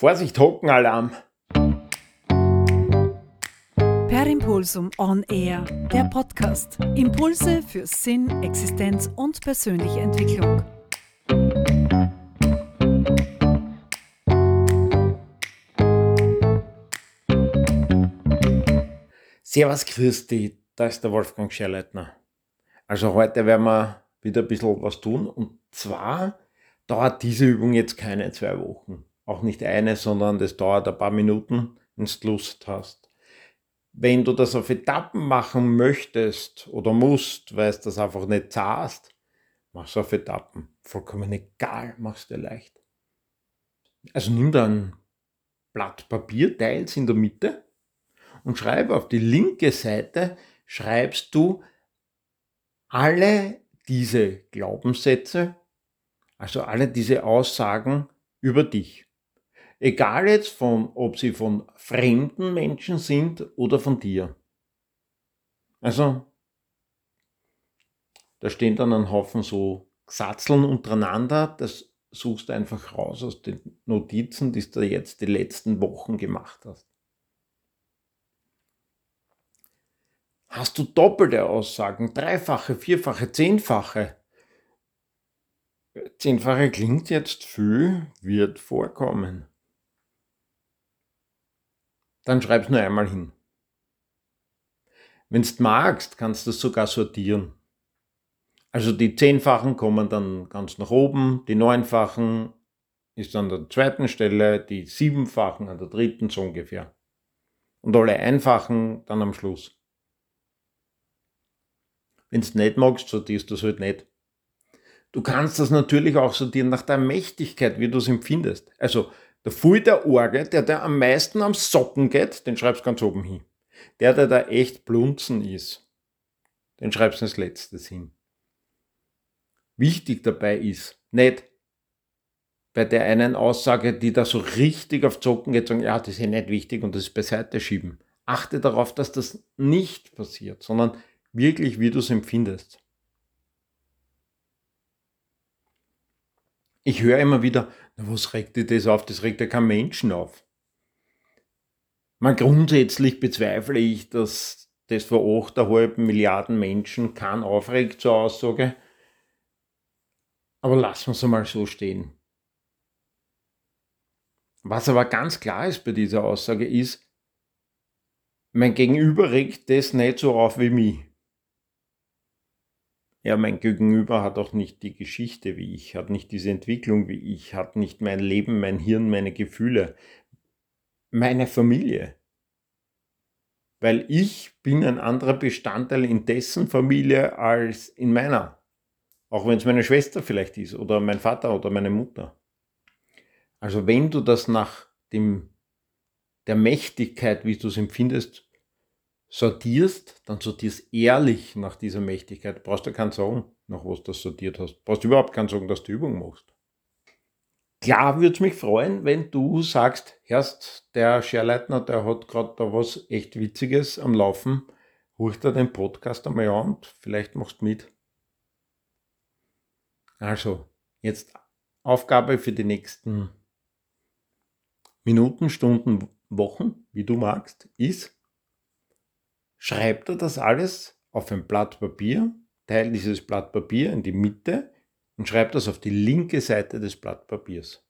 Vorsicht, Hockenalarm! Per Impulsum On Air, der Podcast. Impulse für Sinn, Existenz und persönliche Entwicklung. Servus, Christi, da ist der Wolfgang Scherleitner. Also heute werden wir wieder ein bisschen was tun und zwar dauert diese Übung jetzt keine zwei Wochen. Auch nicht eine, sondern das dauert ein paar Minuten, wenn du Lust hast. Wenn du das auf Etappen machen möchtest oder musst, weil es das einfach nicht zahlst, mach's auf Etappen. Vollkommen egal, mach's dir leicht. Also nimm da ein Blatt Papier, teils in der Mitte und schreibe auf die linke Seite, schreibst du alle diese Glaubenssätze, also alle diese Aussagen über dich. Egal jetzt von, ob sie von fremden Menschen sind oder von dir. Also, da stehen dann ein Haufen so Satzeln untereinander, das suchst du einfach raus aus den Notizen, die du jetzt die letzten Wochen gemacht hast. Hast du doppelte Aussagen, dreifache, vierfache, zehnfache, Zehnfache klingt jetzt viel, wird vorkommen. Dann schreib's nur einmal hin. Wenn's magst, kannst du es sogar sortieren. Also die Zehnfachen kommen dann ganz nach oben, die Neunfachen ist an der zweiten Stelle, die Siebenfachen an der dritten so ungefähr. Und alle Einfachen dann am Schluss. Wenn's nicht magst, sortierst du es halt nicht. Du kannst das natürlich auch sortieren nach der Mächtigkeit, wie du es empfindest. Also der Full der Orgel, der da am meisten am Socken geht, den schreibst du ganz oben hin. Der, der da echt blunzen ist, den schreibst du als letztes hin. Wichtig dabei ist, nicht bei der einen Aussage, die da so richtig auf Zocken geht, sagen, ja, das ist ja nicht wichtig und das ist beiseite schieben. Achte darauf, dass das nicht passiert, sondern wirklich, wie du es empfindest. Ich höre immer wieder, na, was regt dir das auf? Das regt ja kein Menschen auf. Man grundsätzlich bezweifle ich, dass das vor 8,5 Milliarden Menschen kann aufregt, zur Aussage. Aber lassen wir es einmal so stehen. Was aber ganz klar ist bei dieser Aussage ist, mein Gegenüber regt das nicht so auf wie mich. Ja, mein Gegenüber hat auch nicht die Geschichte wie ich, hat nicht diese Entwicklung wie ich, hat nicht mein Leben, mein Hirn, meine Gefühle, meine Familie. Weil ich bin ein anderer Bestandteil in dessen Familie als in meiner. Auch wenn es meine Schwester vielleicht ist oder mein Vater oder meine Mutter. Also wenn du das nach dem, der Mächtigkeit, wie du es empfindest, sortierst, dann sortierst ehrlich nach dieser Mächtigkeit. Du brauchst ja keinen sagen, nach was du sortiert hast. Du brauchst überhaupt keinen sagen, dass du Übung machst. Klar würde es mich freuen, wenn du sagst, erst der Scherleitner, der hat gerade da was echt Witziges am Laufen, hol dir den Podcast einmal an und vielleicht machst du mit. Also, jetzt Aufgabe für die nächsten Minuten, Stunden, Wochen, wie du magst, ist, schreibt er das alles auf ein Blatt Papier, teilt dieses Blatt Papier in die Mitte und schreibt das auf die linke Seite des Blatt Papiers.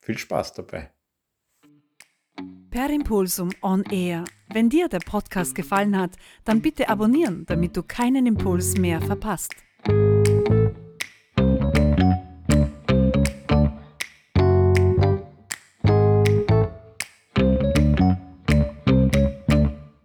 Viel Spaß dabei. Per Impulsum On Air. Wenn dir der Podcast gefallen hat, dann bitte abonnieren, damit du keinen Impuls mehr verpasst.